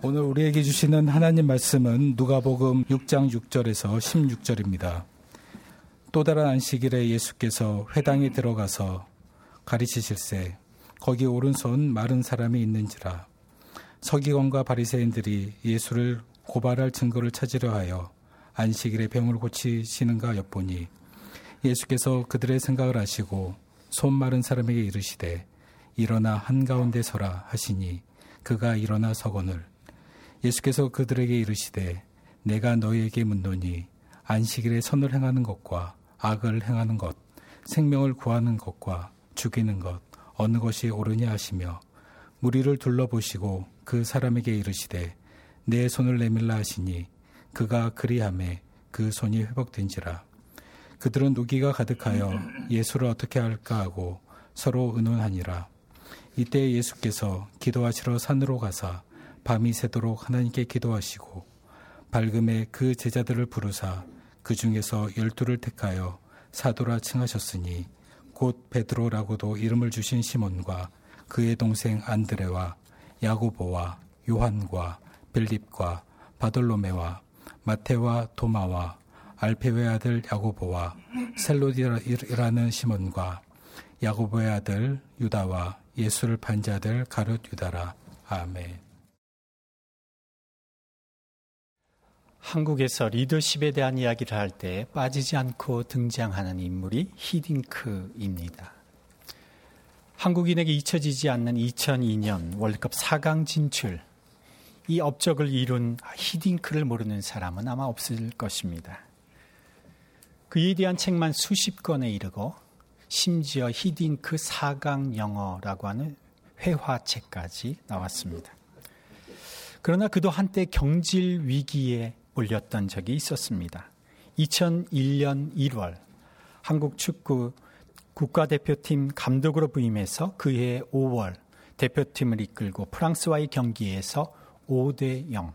오늘 우리에게 주시는 하나님 말씀은 누가복음 6장 6절에서 16절입니다. 또 다른 안식일에 예수께서 회당에 들어가서 가르치실세 거기 오른손 마른 사람이 있는지라 서기관과 바리새인들이 예수를 고발할 증거를 찾으려 하여 안식일에 병을 고치시는가 엿보니 예수께서 그들의 생각을 아시고 손 마른 사람에게 이르시되 일어나 한가운데 서라 하시니 그가 일어나 서거늘 예수께서 그들에게 이르시되 내가 너희에게 묻노니 안식일에 선을 행하는 것과 악을 행하는 것 생명을 구하는 것과 죽이는 것 어느 것이 옳으냐 하시며 무리를 둘러보시고 그 사람에게 이르시되 내 손을 내밀라 하시니 그가 그리함에 그 손이 회복된지라. 그들은 누기가 가득하여 예수를 어떻게 할까 하고 서로 의논하니라. 이때 예수께서 기도하시러 산으로 가사 밤이 새도록 하나님께 기도하시고 밝음에 그 제자들을 부르사 그 중에서 열두를 택하여 사도라 칭하셨으니 곧 베드로라고도 이름을 주신 시몬과 그의 동생 안드레와 야고보와 요한과 빌립과 바돌로메와 마테와 도마와 알페의 아들 야고보와 셀로디라는 시몬과 야고보의 아들 유다와 예수를 반자들 가룟 유다라 아멘. 한국에서 리더십에 대한 이야기를 할 때 빠지지 않고 등장하는 인물이 히딩크입니다. 한국인에게 잊혀지지 않는 2002년 월드컵 4강 진출, 이 업적을 이룬 히딩크를 모르는 사람은 아마 없을 것입니다. 그에 대한 책만 수십 권에 이르고 심지어 히딩크 4강 영어라고 하는 회화책까지 나왔습니다. 그러나 그도 한때 경질 위기에 올렸던 적이 있었습니다. 2001년 1월 한국 축구 국가대표팀 감독으로 부임해서 그해 5월 대표팀을 이끌고 프랑스와의 경기에서 5대 0.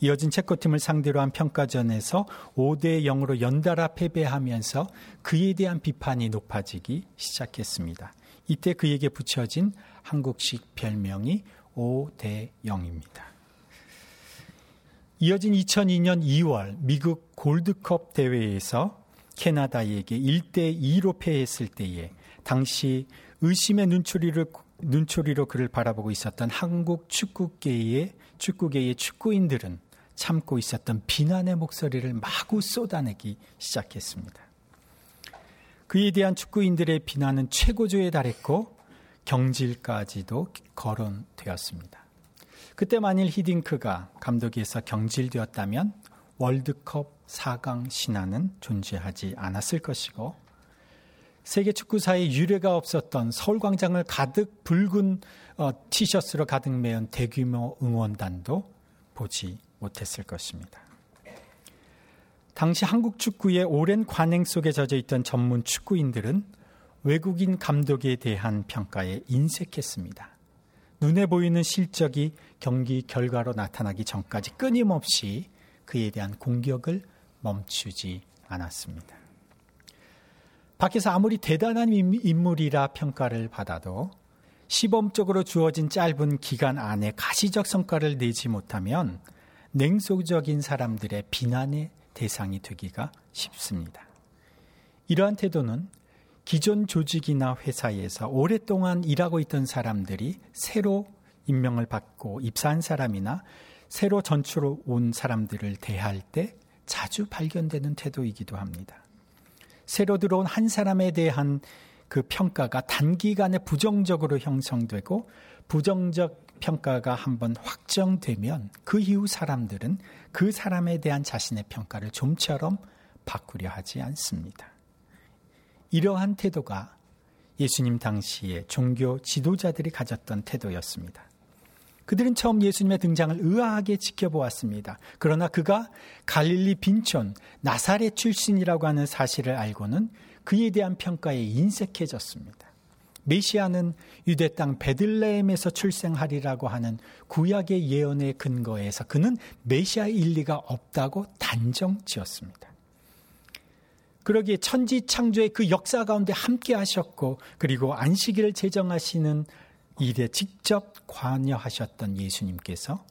이어진 체코팀을 상대로 한 평가전에서 5대 0으로 연달아 패배하면서 그에 대한 비판이 높아지기 시작했습니다. 이때 그에게 붙여진 한국식 별명이 5대 0입니다. 이어진 2002년 2월 미국 골드컵 대회에서 캐나다에게 1대 2로 패했을 때에 당시 의심의 눈초리를 눈초리로 그를 바라보고 있었던 한국 축구계의 축구계의 축구인들은 참고 있었던 비난의 목소리를 마구 쏟아내기 시작했습니다. 그에 대한 축구인들의 비난은 최고조에 달했고 경질까지도 거론되었습니다. 그때 만일 히딩크가 감독에서 경질되었다면 월드컵 4강 신화는 존재하지 않았을 것이고 세계 축구사에 유례가 없었던 서울광장을 가득 붉은 어, 티셔츠로 가득 메운 대규모 응원단도 보지 못했을 것입니다. 당시 한국 축구의 오랜 관행 속에 젖어 있던 전문 축구인들은 외국인 감독에 대한 평가에 인색했습니다. 눈에 보이는 실적이 경기 결과로 나타나기 전까지 끊임없이 그에 대한 공격을 멈추지 않았습니다. 밖에서 아무리 대단한 인물이라 평가를 받아도 시범적으로 주어진 짧은 기간 안에 가시적 성과를 내지 못하면 냉소적인 사람들의 비난의 대상이 되기가 쉽습니다. 이러한 태도는 기존 조직이나 회사에서 오랫동안 일하고 있던 사람들이 새로 임명을 받고 입사한 사람이나 새로 전출 온 사람들을 대할 때 자주 발견되는 태도이기도 합니다. 새로 들어온 한 사람에 대한 그 평가가 단기간에 부정적으로 형성되고 부정적 평가가 한번 확정되면 그 이후 사람들은 그 사람에 대한 자신의 평가를 좀처럼 바꾸려 하지 않습니다. 이러한 태도가 예수님 당시에 종교 지도자들이 가졌던 태도였습니다. 그들은 처음 예수님의 등장을 의아하게 지켜보았습니다. 그러나 그가 갈릴리 빈촌 나사렛 출신이라고 하는 사실을 알고는 그에 대한 평가에 인색해졌습니다. 메시아는 유대 땅 베들레헴에서 출생하리라고 하는 구약의 예언의 근거에서 그는 메시아의 일리가 없다고 단정 지었습니다. 그러기에 천지 창조의 그 역사 가운데 함께 하셨고 그리고 안식일을 제정하시는 일에 직접 관여하셨던 예수님께서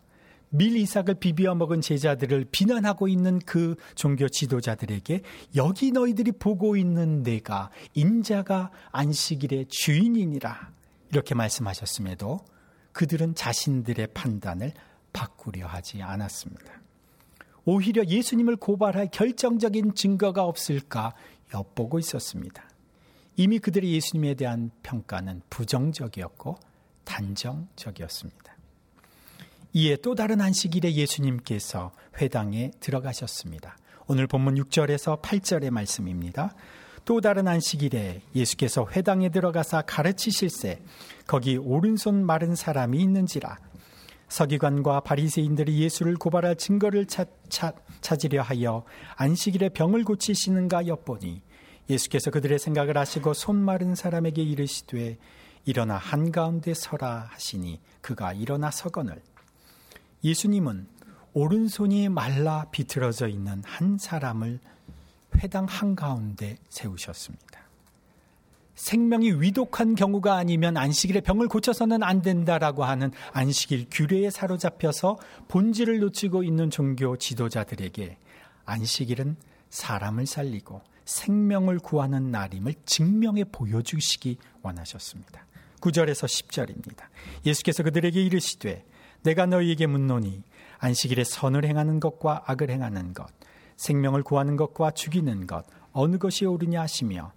밀 이삭을 비비어 먹은 제자들을 비난하고 있는 그 종교 지도자들에게 여기 너희들이 보고 있는 내가 인자가 안식일의 주인이니라 이렇게 말씀하셨음에도 그들은 자신들의 판단을 바꾸려 하지 않았습니다. 오히려 예수님을 고발할 결정적인 증거가 없을까 엿보고 있었습니다. 이미 그들의 예수님에 대한 평가는 부정적이었고 단정적이었습니다. 이에 또 다른 안식일에 예수님께서 회당에 들어가셨습니다. 오늘 본문 6절에서 8절의 말씀입니다. 또 다른 안식일에 예수께서 회당에 들어가사 가르치실세 거기 오른손 마른 사람이 있는지라 서기관과 바리새인들이 예수를 고발할 증거를 찾, 찾, 찾으려 하여 안식일에 병을 고치시는가 엿보니 예수께서 그들의 생각을 아시고 손 마른 사람에게 이르시되 일어나 한가운데 서라 하시니 그가 일어나 서거늘 예수님은 오른손이 말라 비틀어져 있는 한 사람을 회당 한가운데 세우셨습니다. 생명이 위독한 경우가 아니면 안식일에 병을 고쳐서는 안 된다라고 하는 안식일 규례에 사로잡혀서 본질을 놓치고 있는 종교 지도자들에게 안식일은 사람을 살리고 생명을 구하는 날임을 증명해 보여주시기 원하셨습니다. 9절에서 10절입니다. 예수께서 그들에게 이르시되 내가 너희에게 묻노니 안식일에 선을 행하는 것과 악을 행하는 것 생명을 구하는 것과 죽이는 것 어느 것이 옳으냐 하시며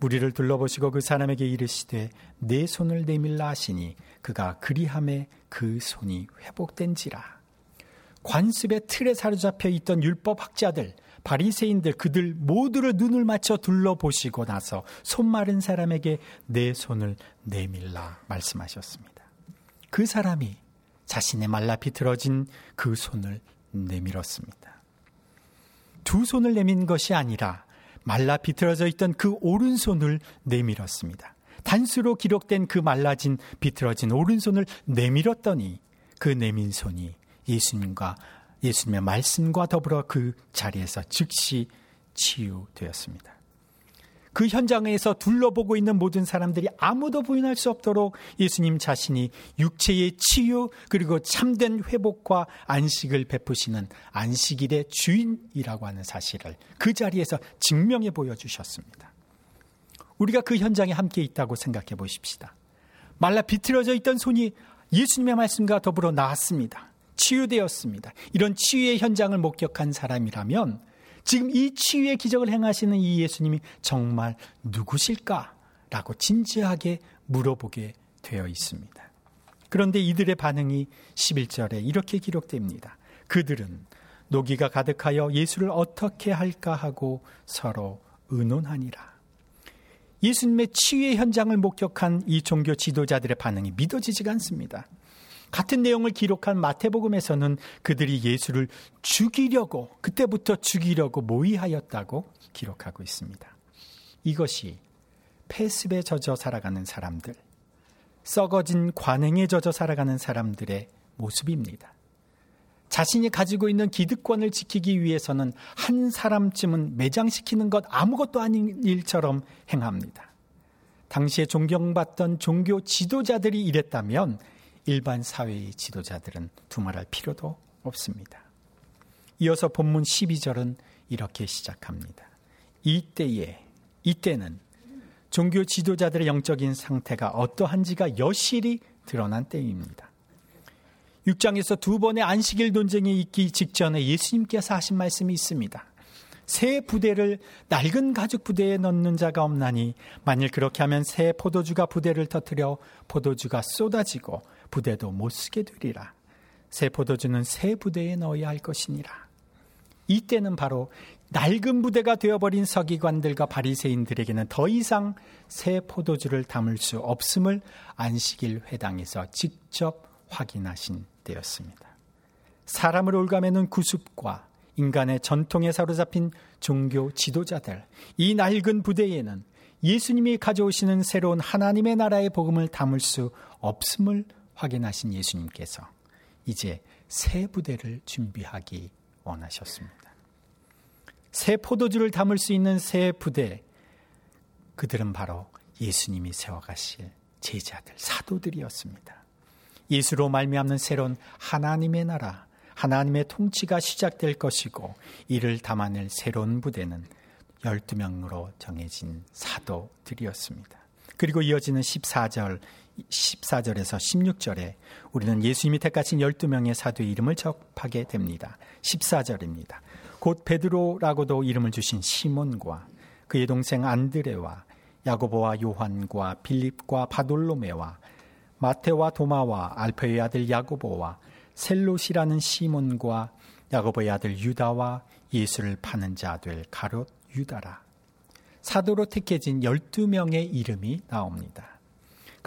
무리를 둘러보시고 그 사람에게 이르시되 내 손을 내밀라 하시니 그가 그리함에 그 손이 회복된지라 관습의 틀에 사로잡혀 있던 율법 학자들 바리새인들 그들 모두를 눈을 맞춰 둘러보시고 나서 손 마른 사람에게 내 손을 내밀라 말씀하셨습니다. 그 사람이 자신의 말라 비틀어진 그 손을 내밀었습니다. 두 손을 내민 것이 아니라 말라 비틀어져 있던 그 오른손을 내밀었습니다. 단수로 기록된 그 말라진 비틀어진 오른손을 내밀었더니 그 내민 손이 예수님과 예수님의 말씀과 더불어 그 자리에서 즉시 치유되었습니다. 그 현장에서 둘러보고 있는 모든 사람들이 아무도 부인할 수 없도록 예수님 자신이 육체의 치유 그리고 참된 회복과 안식을 베푸시는 안식일의 주인이라고 하는 사실을 그 자리에서 증명해 보여주셨습니다. 우리가 그 현장에 함께 있다고 생각해 보십시다. 말라 비틀어져 있던 손이 예수님의 말씀과 더불어 나왔습니다. 치유되었습니다. 이런 치유의 현장을 목격한 사람이라면 지금 이 치유의 기적을 행하시는 이 예수님이 정말 누구실까 라고 진지하게 물어보게 되어 있습니다. 그런데 이들의 반응이 11절에 이렇게 기록됩니다. 그들은 노기가 가득하여 예수를 어떻게 할까 하고 서로 의논하니라. 예수님의 치유의 현장을 목격한 이 종교 지도자들의 반응이 믿어지지가 않습니다. 같은 내용을 기록한 마태복음에서는 그들이 예수를 죽이려고 그때부터 죽이려고 모의하였다고 기록하고 있습니다. 이것이 폐습에 젖어 살아가는 사람들, 썩어진 관행에 젖어 살아가는 사람들의 모습입니다. 자신이 가지고 있는 기득권을 지키기 위해서는 한 사람쯤은 매장시키는 것 아무것도 아닌 일처럼 행합니다. 당시에 존경받던 종교 지도자들이 이랬다면 일반 사회의 지도자들은 두말할 필요도 없습니다. 이어서 본문 12절은 이렇게 시작합니다. 이때에, 이때는 종교 지도자들의 영적인 상태가 어떠한지가 여실히 드러난 때입니다. 6장에서 두 번의 안식일 논쟁이 있기 직전에 예수님께서 하신 말씀이 있습니다. 새 부대를 낡은 가죽 부대에 넣는 자가 없나니 만일 그렇게 하면 새 포도주가 부대를 터뜨려 포도주가 쏟아지고 부대도 못 쓰게 되리라. 새 포도주는 새 부대에 넣어야 할 것이니라. 이때는 바로 낡은 부대가 되어버린 서기관들과 바리새인들에게는 더 이상 새 포도주를 담을 수 없음을 안식일 회당에서 직접 확인하신 때였습니다. 사람을 올가매는 구습과 인간의 전통에 사로잡힌 종교 지도자들, 이 낡은 부대에는 예수님이 가져오시는 새로운 하나님의 나라의 복음을 담을 수 없음을 확인하신 예수님께서 이제 새 부대를 준비하기 원하셨습니다. 새 포도주를 담을 수 있는 새 부대, 그들은 바로 예수님이 세워가실 제자들, 사도들이었습니다. 예수로 말미암는 새로운 하나님의 나라, 하나님의 통치가 시작될 것이고 이를 담아낼 새로운 부대는 12명으로 정해진 사도들이었습니다. 그리고 이어지는 14절 14절에서 16절에 우리는 예수님이 택하신 12명의 사도의 이름을 접하게 됩니다. 14절입니다. 곧 베드로라고도 이름을 주신 시몬과 그의 동생 안드레와 야고보와 요한과 빌립과 바돌로메와 마테와 도마와 알페의 아들 야고보와 셀롯이라는 시몬과 야고보의 아들 유다와 예수를 파는 자될 가롯 유다라. 사도로 택해진 12명의 이름이 나옵니다.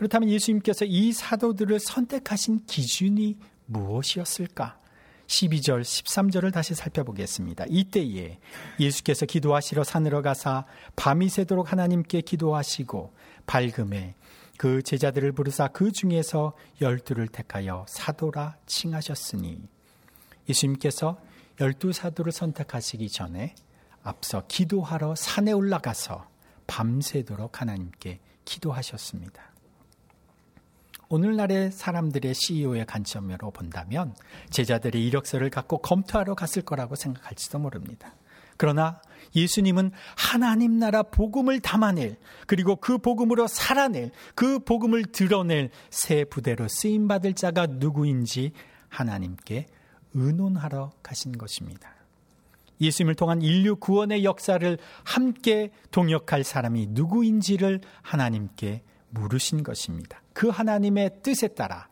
그렇다면 예수님께서 이 사도들을 선택하신 기준이 무엇이었을까? 12절, 13절을 다시 살펴보겠습니다. 이때에 예수께서 기도하시러 산으로 가사 밤이 새도록 하나님께 기도하시고 밝음에 그 제자들을 부르사 그 중에서 열두를 택하여 사도라 칭하셨으니 예수님께서 열두 사도를 선택하시기 전에 앞서 기도하러 산에 올라가서 밤새도록 하나님께 기도하셨습니다. 오늘날의 사람들의 CEO의 관점으로 본다면 제자들의 이력서를 갖고 검토하러 갔을 거라고 생각할지도 모릅니다. 그러나 예수님은 하나님 나라 복음을 담아낼 그리고 그 복음으로 살아낼 그 복음을 드러낼 새 부대로 쓰임 받을 자가 누구인지 하나님께 의논하러 가신 것입니다. 예수님을 통한 인류 구원의 역사를 함께 동역할 사람이 누구인지를 하나님께 물으신 것입니다. 그 하나님의 뜻에 따라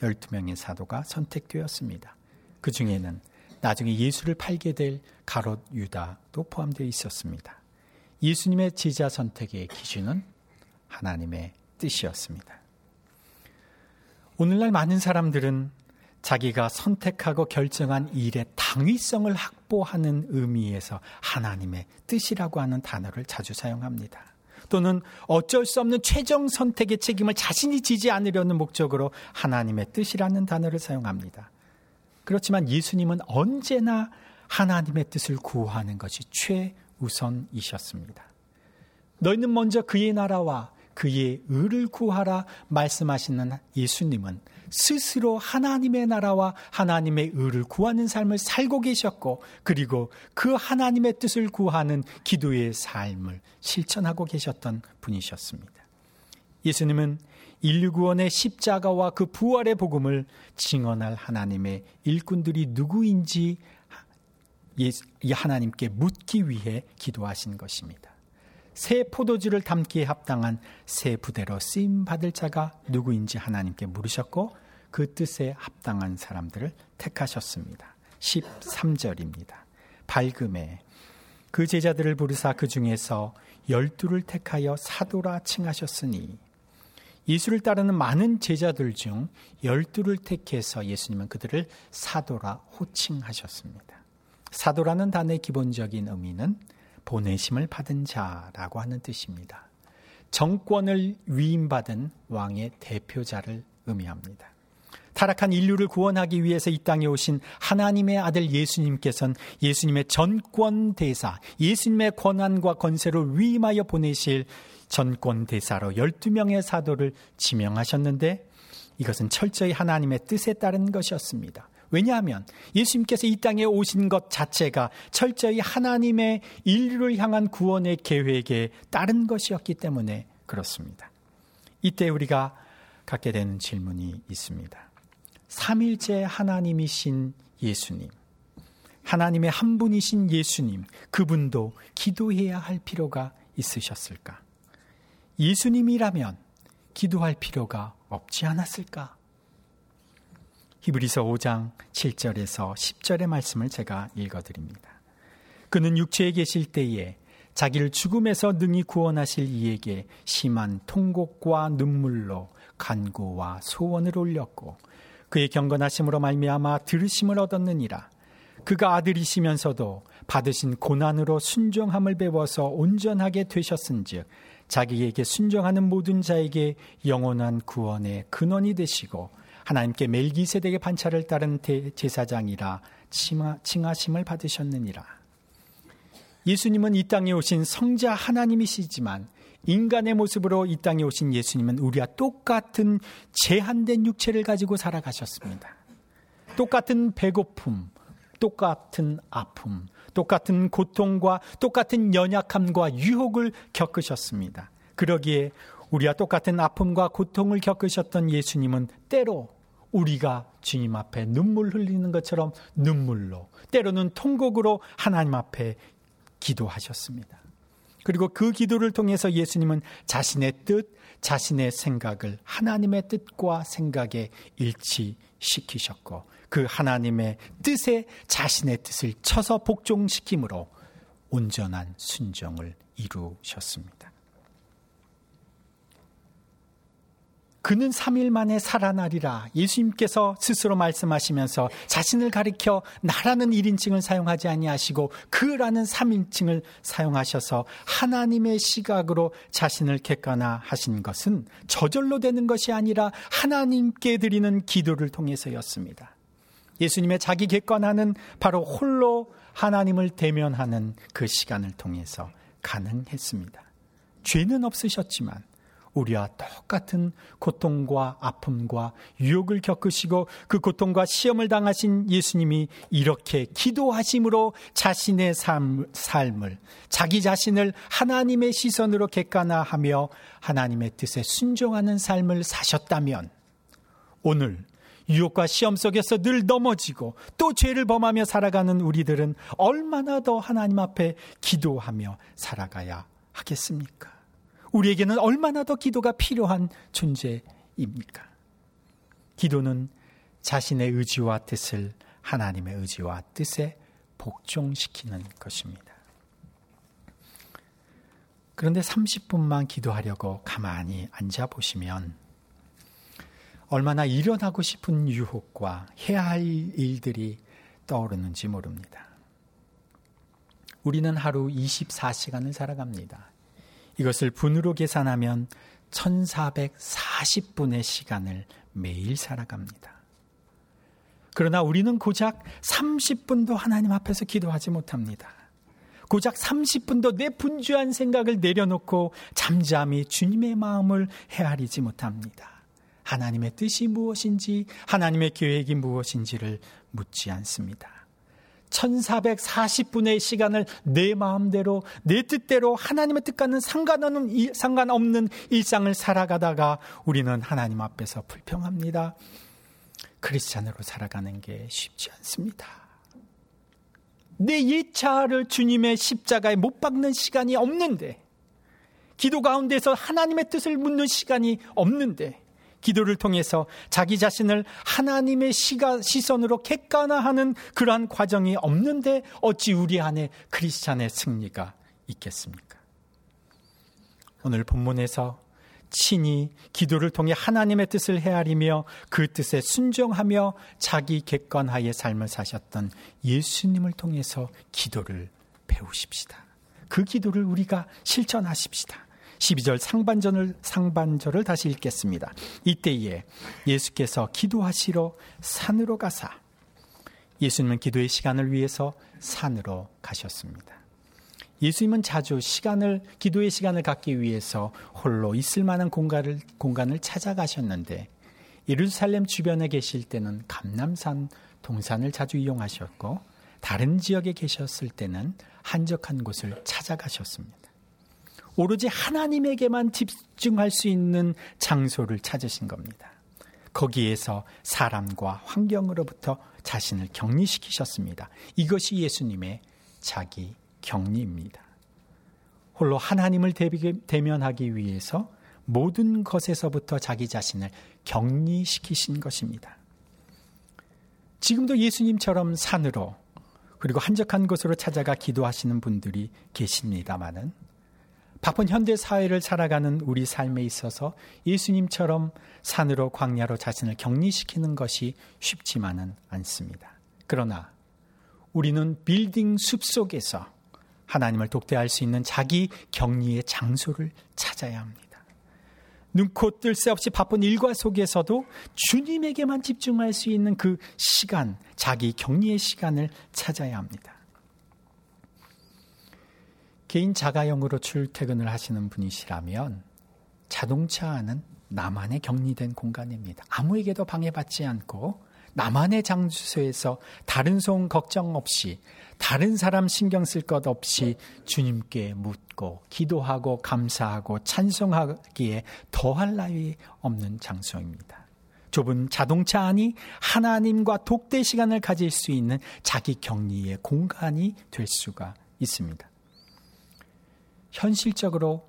12명의 사도가 선택되었습니다. 그 중에는 나중에 예수를 팔게 될 가롯 유다도 포함되어 있었습니다. 예수님의 제자 선택의 기준은 하나님의 뜻이었습니다. 오늘날 많은 사람들은 자기가 선택하고 결정한 일의 당위성을 확보하는 의미에서 하나님의 뜻이라고 하는 단어를 자주 사용합니다. 또는 어쩔 수 없는 최종 선택의 책임을 자신이 지지 않으려는 목적으로 하나님의 뜻이라는 단어를 사용합니다. 그렇지만 예수님은 언제나 하나님의 뜻을 구하는 것이 최우선이셨습니다. 너희는 먼저 그의 나라와 그의 의를 구하라 말씀하시는 예수님은 스스로 하나님의 나라와 하나님의 의를 구하는 삶을 살고 계셨고 그리고 그 하나님의 뜻을 구하는 기도의 삶을 실천하고 계셨던 분이셨습니다. 예수님은 인류 구원의 십자가와 그 부활의 복음을 증언할 하나님의 일꾼들이 누구인지 하나님께 묻기 위해 기도하신 것입니다. 새 포도주를 담기에 합당한 새 부대로 쓰임 받을 자가 누구인지 하나님께 물으셨고 그 뜻에 합당한 사람들을 택하셨습니다. 13절입니다. 밝음에 그 제자들을 부르사 그 중에서 열두를 택하여 사도라 칭하셨으니 예수를 따르는 많은 제자들 중 열두를 택해서 예수님은 그들을 사도라 호칭하셨습니다. 사도라는 단어의 기본적인 의미는 보내심을 받은 자라고 하는 뜻입니다. 정권을 위임받은 왕의 대표자를 의미합니다. 타락한 인류를 구원하기 위해서 이 땅에 오신 하나님의 아들 예수님께서는 예수님의 전권 대사, 예수님의 권한과 건세를 위임하여 보내실 전권 대사로 12명의 사도를 지명하셨는데 이것은 철저히 하나님의 뜻에 따른 것이었습니다. 왜냐하면 예수님께서 이 땅에 오신 것 자체가 철저히 하나님의 인류를 향한 구원의 계획에 따른 것이었기 때문에 그렇습니다. 이때 우리가 갖게 되는 질문이 있습니다. 삼일째 하나님이신 예수님, 하나님의 한 분이신 예수님, 그분도 기도해야 할 필요가 있으셨을까? 예수님이라면 기도할 필요가 없지 않았을까? 히브리서 5장 7절에서 10절의 말씀을 제가 읽어드립니다. 그는 육체에 계실 때에 자기를 죽음에서 능히 구원하실 이에게 심한 통곡과 눈물로 간구와 소원을 올렸고 그의 경건하심으로 말미암아 들으심을 얻었느니라. 그가 아들이시면서도 받으신 고난으로 순종함을 배워서 온전하게 되셨은즉 자기에게 순종하는 모든 자에게 영원한 구원의 근원이 되시고 하나님께 멜기세덱의 반차를 따른 제사장이라 칭하심을 받으셨느니라. 예수님은 이 땅에 오신 성자 하나님이시지만 인간의 모습으로 이 땅에 오신 예수님은 우리와 똑같은 제한된 육체를 가지고 살아가셨습니다. 똑같은 배고픔, 똑같은 아픔, 똑같은 고통과 똑같은 연약함과 유혹을 겪으셨습니다. 그러기에 우리와 똑같은 아픔과 고통을 겪으셨던 예수님은 때로 우리가 주님 앞에 눈물 흘리는 것처럼 눈물로, 때로는 통곡으로 하나님 앞에 기도하셨습니다. 그리고 그 기도를 통해서 예수님은 자신의 뜻, 자신의 생각을 하나님의 뜻과 생각에 일치시키셨고 그 하나님의 뜻에 자신의 뜻을 쳐서 복종시킴으로 온전한 순종을 이루셨습니다. 그는 3일 만에 살아나리라 예수님께서 스스로 말씀하시면서 자신을 가리켜 나라는 1인칭을 사용하지 아니하시고 그라는 3인칭을 사용하셔서 하나님의 시각으로 자신을 객관화하신 것은 저절로 되는 것이 아니라 하나님께 드리는 기도를 통해서였습니다. 예수님의 자기 객관화는 바로 홀로 하나님을 대면하는 그 시간을 통해서 가능했습니다. 죄는 없으셨지만 우리와 똑같은 고통과 아픔과 유혹을 겪으시고 그 고통과 시험을 당하신 예수님이 이렇게 기도하심으로 자신의 삶, 삶을 자기 자신을 하나님의 시선으로 객관화하며 하나님의 뜻에 순종하는 삶을 사셨다면 오늘 유혹과 시험 속에서 늘 넘어지고 또 죄를 범하며 살아가는 우리들은 얼마나 더 하나님 앞에 기도하며 살아가야 하겠습니까? 우리에게는 얼마나 더 기도가 필요한 존재입니까? 기도는 자신의 의지와 뜻을 하나님의 의지와 뜻에 복종시키는 것입니다. 그런데 30분만 기도하려고 가만히 앉아 보시면 얼마나 일어나고 싶은 유혹과 해야 할 일들이 떠오르는지 모릅니다. 우리는 하루 24시간을 살아갑니다. 이것을 분으로 계산하면 1440분의 시간을 매일 살아갑니다. 그러나 우리는 고작 30분도 하나님 앞에서 기도하지 못합니다. 고작 30분도 내 분주한 생각을 내려놓고 잠잠히 주님의 마음을 헤아리지 못합니다. 하나님의 뜻이 무엇인지, 하나님의 계획이 무엇인지를 묻지 않습니다. 1440분의 시간을 내 마음대로, 내 뜻대로 하나님의 뜻과는 상관없는, 상관없는 일상을 살아가다가 우리는 하나님 앞에서 불평합니다. 크리스찬으로 살아가는 게 쉽지 않습니다. 내 예차를 주님의 십자가에 못 박는 시간이 없는데, 기도 가운데서 하나님의 뜻을 묻는 시간이 없는데, 기도를 통해서 자기 자신을 하나님의 시가, 시선으로 객관화하는 그러한 과정이 없는데 어찌 우리 안에 크리스찬의 승리가 있겠습니까? 오늘 본문에서 친히 기도를 통해 하나님의 뜻을 헤아리며 그 뜻에 순종하며 자기 객관하의 삶을 사셨던 예수님을 통해서 기도를 배우십시다. 그 기도를 우리가 실천하십시다. 12절 상반절을 상반절을 다시 읽겠습니다. 이때에 예수께서 기도하시러 산으로 가사 예수님은 기도의 시간을 위해서 산으로 가셨습니다. 예수님은 자주 시간을 기도의 시간을 갖기 위해서 홀로 있을 만한 공간을 공간을 찾아가셨는데 예루살렘 주변에 계실 때는 감남산 동산을 자주 이용하셨고 다른 지역에 계셨을 때는 한적한 곳을 찾아가셨습니다. 오로지 하나님에게만 집중할 수 있는 장소를 찾으신 겁니다. 거기에서 사람과 환경으로부터 자신을 격리시키셨습니다. 이것이 예수님의 자기 격리입니다. 홀로 하나님을 대면하기 위해서 모든 것에서부터 자기 자신을 격리시키신 것입니다. 지금도 예수님처럼 산으로 그리고 한적한 곳으로 찾아가 기도하시는 분들이 계십니다마는 바쁜 현대 사회를 살아가는 우리 삶에 있어서 예수님처럼 산으로 광야로 자신을 격리시키는 것이 쉽지만은 않습니다. 그러나 우리는 빌딩 숲 속에서 하나님을 독대할 수 있는 자기 격리의 장소를 찾아야 합니다. 눈코 뜰 새 없이 바쁜 일과 속에서도 주님에게만 집중할 수 있는 그 시간, 자기 격리의 시간을 찾아야 합니다. 개인 자가용으로 출퇴근을 하시는 분이시라면 자동차 안은 나만의 격리된 공간입니다. 아무에게도 방해받지 않고 나만의 장소에서 다른 송 걱정 없이 다른 사람 신경 쓸 것 없이 주님께 묻고 기도하고 감사하고 찬송하기에 더할 나위 없는 장소입니다. 좁은 자동차 안이 하나님과 독대 시간을 가질 수 있는 자기 격리의 공간이 될 수가 있습니다. 현실적으로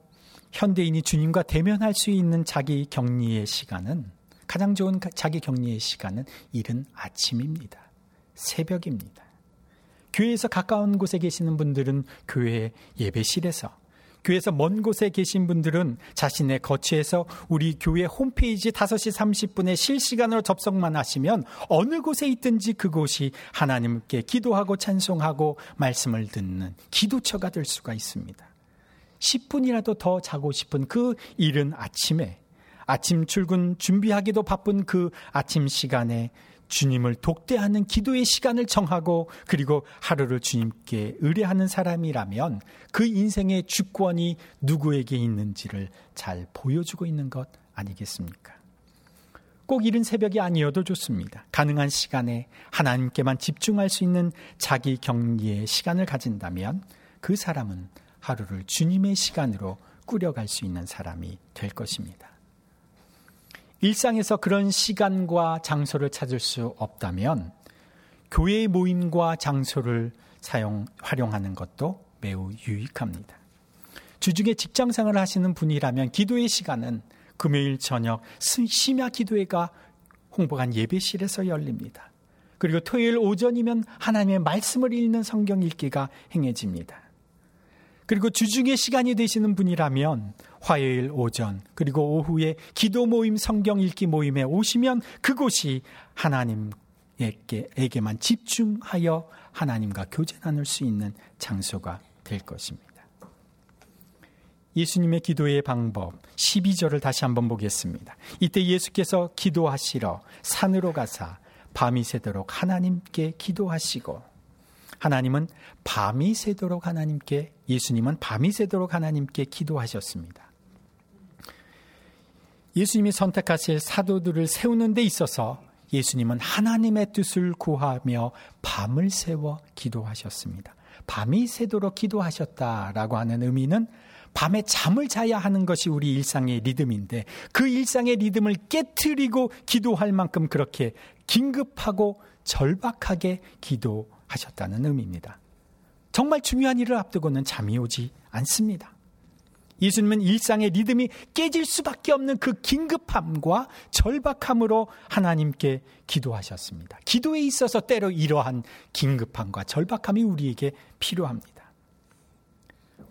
현대인이 주님과 대면할 수 있는 자기 격리의 시간은 가장 좋은 자기 격리의 시간은 이른 아침입니다. 새벽입니다. 교회에서 가까운 곳에 계시는 분들은 교회 예배실에서 교회에서 먼 곳에 계신 분들은 자신의 거처에서 우리 교회 홈페이지 5시 30분에 실시간으로 접속만 하시면 어느 곳에 있든지 그곳이 하나님께 기도하고 찬송하고 말씀을 듣는 기도처가 될 수가 있습니다. 10분이라도 더 자고 싶은 그 이른 아침에 아침 출근 준비하기도 바쁜 그 아침 시간에 주님을 독대하는 기도의 시간을 정하고 그리고 하루를 주님께 의뢰하는 사람이라면 그 인생의 주권이 누구에게 있는지를 잘 보여주고 있는 것 아니겠습니까? 꼭 이른 새벽이 아니어도 좋습니다. 가능한 시간에 하나님께만 집중할 수 있는 자기 격리의 시간을 가진다면 그 사람은 하루를 주님의 시간으로 꾸려갈 수 있는 사람이 될 것입니다. 일상에서 그런 시간과 장소를 찾을 수 없다면 교회의 모임과 장소를 사용, 활용하는 것도 매우 유익합니다. 주중에 직장 생활을 하시는 분이라면 기도의 시간은 금요일 저녁 심야 기도회가 홍보관 예배실에서 열립니다. 그리고 토요일 오전이면 하나님의 말씀을 읽는 성경 읽기가 행해집니다. 그리고 주중에 시간이 되시는 분이라면 화요일 오전 그리고 오후에 기도 모임 성경 읽기 모임에 오시면 그곳이 하나님에게만 집중하여 하나님과 교제 나눌 수 있는 장소가 될 것입니다. 예수님의 기도의 방법 12절을 다시 한번 보겠습니다. 이때 예수께서 기도하시러 산으로 가사 밤이 새도록 하나님께 기도하시고 하나님은 밤이 새도록 하나님께 예수님은 밤이 새도록 하나님께 기도하셨습니다. 예수님이 선택하실 사도들을 세우는 데 있어서 예수님은 하나님의 뜻을 구하며 밤을 새워 기도하셨습니다. 밤이 새도록 기도하셨다라고 하는 의미는 밤에 잠을 자야 하는 것이 우리 일상의 리듬인데 그 일상의 리듬을 깨뜨리고 기도할 만큼 그렇게 긴급하고 절박하게 기도 하셨다는 의미입니다. 정말 중요한 일을 앞두고는 잠이 오지 않습니다. 예수님은 일상의 리듬이 깨질 수밖에 없는 그 긴급함과 절박함으로 하나님께 기도하셨습니다. 기도에 있어서 때로 이러한 긴급함과 절박함이 우리에게 필요합니다.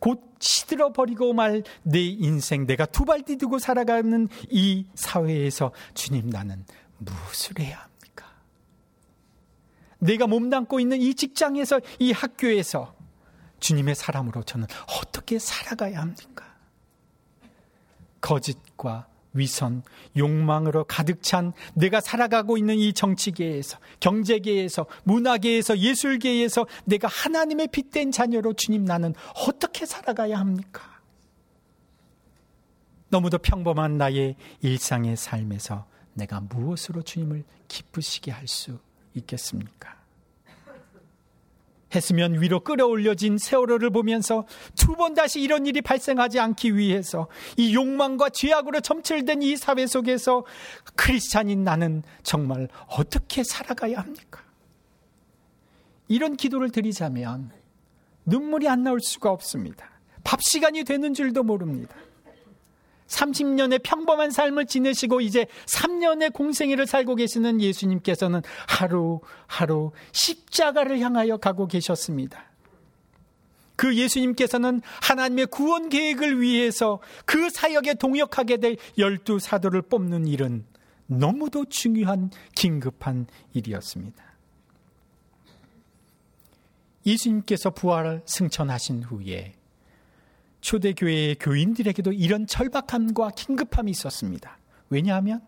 곧 시들어 버리고 말 내 인생, 내가 두 발 디디고 살아가는 이 사회에서 주님 나는 무엇을 해야 합니까? 내가 몸담고 있는 이 직장에서 이 학교에서 주님의 사람으로 저는 어떻게 살아가야 합니까? 거짓과 위선, 욕망으로 가득 찬 내가 살아가고 있는 이 정치계에서, 경제계에서, 문화계에서, 예술계에서 내가 하나님의 핏된 자녀로 주님 나는 어떻게 살아가야 합니까? 너무도 평범한 나의 일상의 삶에서 내가 무엇으로 주님을 기쁘시게 할 수 있겠습니까? 했으면 위로 끌어올려진 세월호를 보면서 두 번 다시 이런 일이 발생하지 않기 위해서 이 욕망과 죄악으로 점철된 이 사회 속에서 크리스찬인 나는 정말 어떻게 살아가야 합니까? 이런 기도를 드리자면 눈물이 안 나올 수가 없습니다. 밥 시간이 되는 줄도 모릅니다. 30년의 평범한 삶을 지내시고 이제 3년의 공생애를 살고 계시는 예수님께서는 하루하루 십자가를 향하여 가고 계셨습니다. 그 예수님께서는 하나님의 구원 계획을 위해서 그 사역에 동역하게 될 열두 사도를 뽑는 일은 너무도 중요한 긴급한 일이었습니다. 예수님께서 부활을 승천하신 후에 초대교회의 교인들에게도 이런 절박함과 긴급함이 있었습니다. 왜냐하면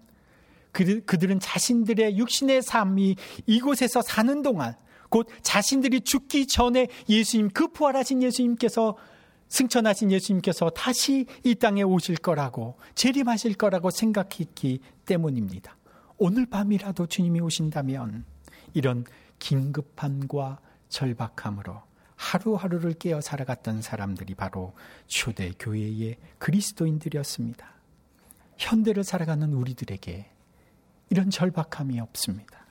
그들은 자신들의 육신의 삶이 이곳에서 사는 동안 곧 자신들이 죽기 전에 예수님, 그 부활하신 예수님께서 승천하신 예수님께서 다시 이 땅에 오실 거라고 재림하실 거라고 생각했기 때문입니다. 오늘 밤이라도 주님이 오신다면 이런 긴급함과 절박함으로 하루하루를 깨어 살아갔던 사람들이 바로 초대 교회의 그리스도인들이었습니다. 현대를 살아가는 우리들에게 이런 절박함이 없습니다.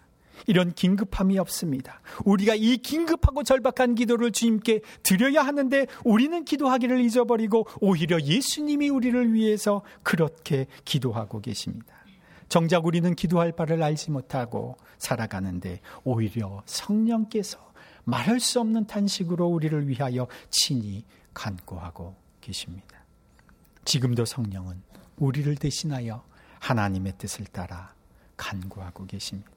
이런 긴급함이 없습니다. 우리가 이 긴급하고 절박한 기도를 주님께 드려야 하는데 우리는 기도하기를 잊어버리고 오히려 예수님이 우리를 위해서 그렇게 기도하고 계십니다. 정작 우리는 기도할 바를 알지 못하고 살아가는데 오히려 성령께서 말할 수 없는 탄식으로 우리를 위하여 친히 간구하고 계십니다. 지금도 성령은 우리를 대신하여 하나님의 뜻을 따라 간구하고 계십니다.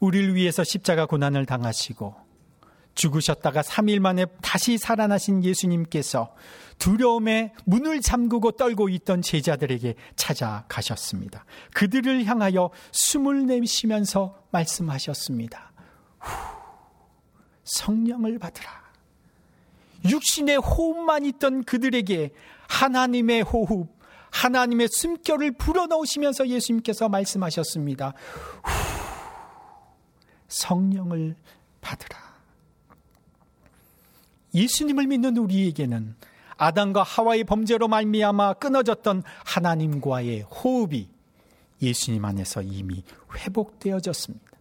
우리를 위해서 십자가 고난을 당하시고 죽으셨다가 3일 만에 다시 살아나신 예수님께서 두려움에 문을 잠그고 떨고 있던 제자들에게 찾아가셨습니다. 그들을 향하여 숨을 내쉬면서 말씀하셨습니다. 후, 성령을 받으라. 육신의 호흡만 있던 그들에게 하나님의 호흡, 하나님의 숨결을 불어넣으시면서 예수님께서 말씀하셨습니다. 후, 성령을 받으라. 예수님을 믿는 우리에게는 아담과 하와의 범죄로 말미암아 끊어졌던 하나님과의 호흡이 예수님 안에서 이미 회복되어졌습니다.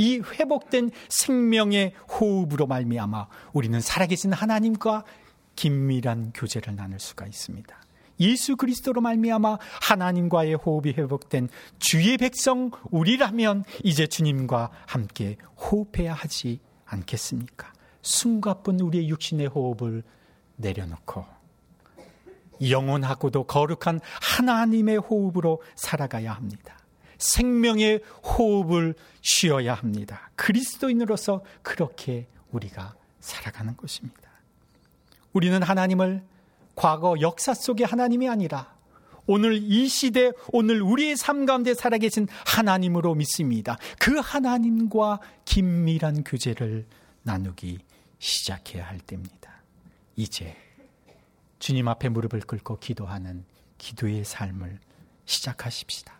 이 회복된 생명의 호흡으로 말미암아 우리는 살아계신 하나님과 긴밀한 교제를 나눌 수가 있습니다. 예수 그리스도로 말미암아 하나님과의 호흡이 회복된 주의 백성 우리라면 이제 주님과 함께 호흡해야 하지 않겠습니까? 숨가쁜 우리의 육신의 호흡을 내려놓고 영원하고도 거룩한 하나님의 호흡으로 살아가야 합니다. 생명의 호흡을 쉬어야 합니다. 그리스도인으로서 그렇게 우리가 살아가는 것입니다. 우리는 하나님을 과거 역사 속의 하나님이 아니라 오늘 이 시대, 오늘 우리의 삶 가운데 살아계신 하나님으로 믿습니다. 그 하나님과 긴밀한 교제를 나누기 시작해야 할 때입니다. 이제 주님 앞에 무릎을 꿇고 기도하는 기도의 삶을 시작하십시다.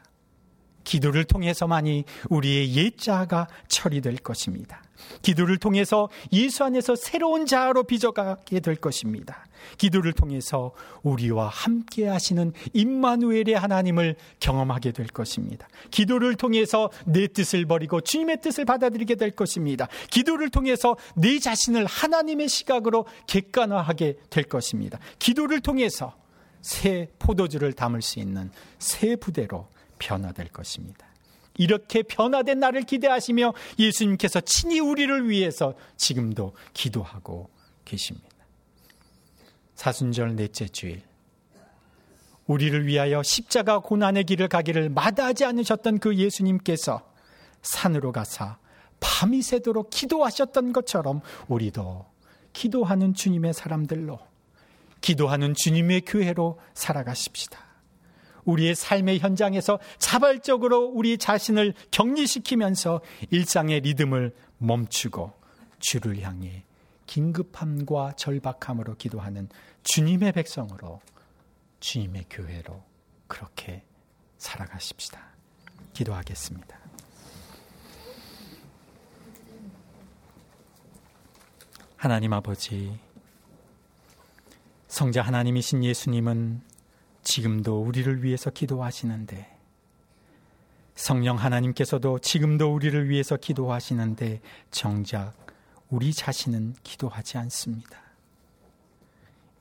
기도를 통해서만이 우리의 옛자가 처리될 것입니다. 기도를 통해서 예수 안에서 새로운 자아로 빚어가게 될 것입니다. 기도를 통해서 우리와 함께 하시는 임마누엘의 하나님을 경험하게 될 것입니다. 기도를 통해서 내 뜻을 버리고 주님의 뜻을 받아들이게 될 것입니다. 기도를 통해서 내 자신을 하나님의 시각으로 객관화하게 될 것입니다. 기도를 통해서 새 포도주를 담을 수 있는 새 부대로 변화될 것입니다. 이렇게 변화된 나를 기대하시며 예수님께서 친히 우리를 위해서 지금도 기도하고 계십니다. 사순절 넷째 주일. 우리를 위하여 십자가 고난의 길을 가기를 마다하지 않으셨던 그 예수님께서 산으로 가사 밤이 새도록 기도하셨던 것처럼 우리도 기도하는 주님의 사람들로 기도하는 주님의 교회로 살아가십시다. 우리의 삶의 현장에서 자발적으로 우리 자신을 격리시키면서 일상의 리듬을 멈추고 주를 향해 긴급함과 절박함으로 기도하는 주님의 백성으로 주님의 교회로 그렇게 살아가십시다. 기도하겠습니다. 하나님 아버지, 성자 하나님이신 예수님은 지금도 우리를 위해서 기도하시는데 성령 하나님께서도 지금도 우리를 위해서 기도하시는데 정작 우리 자신은 기도하지 않습니다.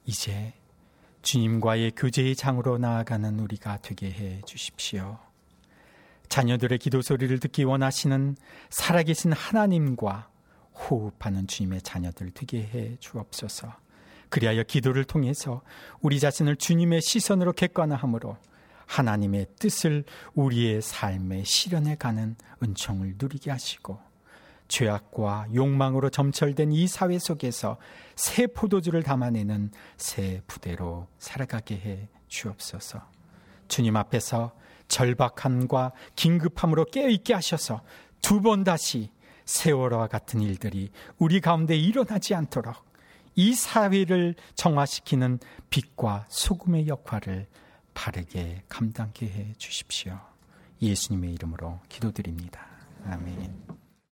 이제 주님과의 교제의 장으로 나아가는 우리가 되게 해 주십시오. 자녀들의 기도 소리를 듣기 원하시는 살아계신 하나님과 호흡하는 주님의 자녀들 되게 해 주옵소서. 그리하여 기도를 통해서 우리 자신을 주님의 시선으로 객관화함으로 하나님의 뜻을 우리의 삶에 실현해 가는 은총을 누리게 하시고 죄악과 욕망으로 점철된 이 사회 속에서 새 포도주를 담아내는 새 부대로 살아가게 해 주옵소서. 주님 앞에서 절박함과 긴급함으로 깨어있게 하셔서 두 번 다시 세월호와 같은 일들이 우리 가운데 일어나지 않도록 이 사회를 정화시키는 빛과 소금의 역할을 바르게 감당케 해 주십시오. 예수님의 이름으로 기도드립니다. 아멘.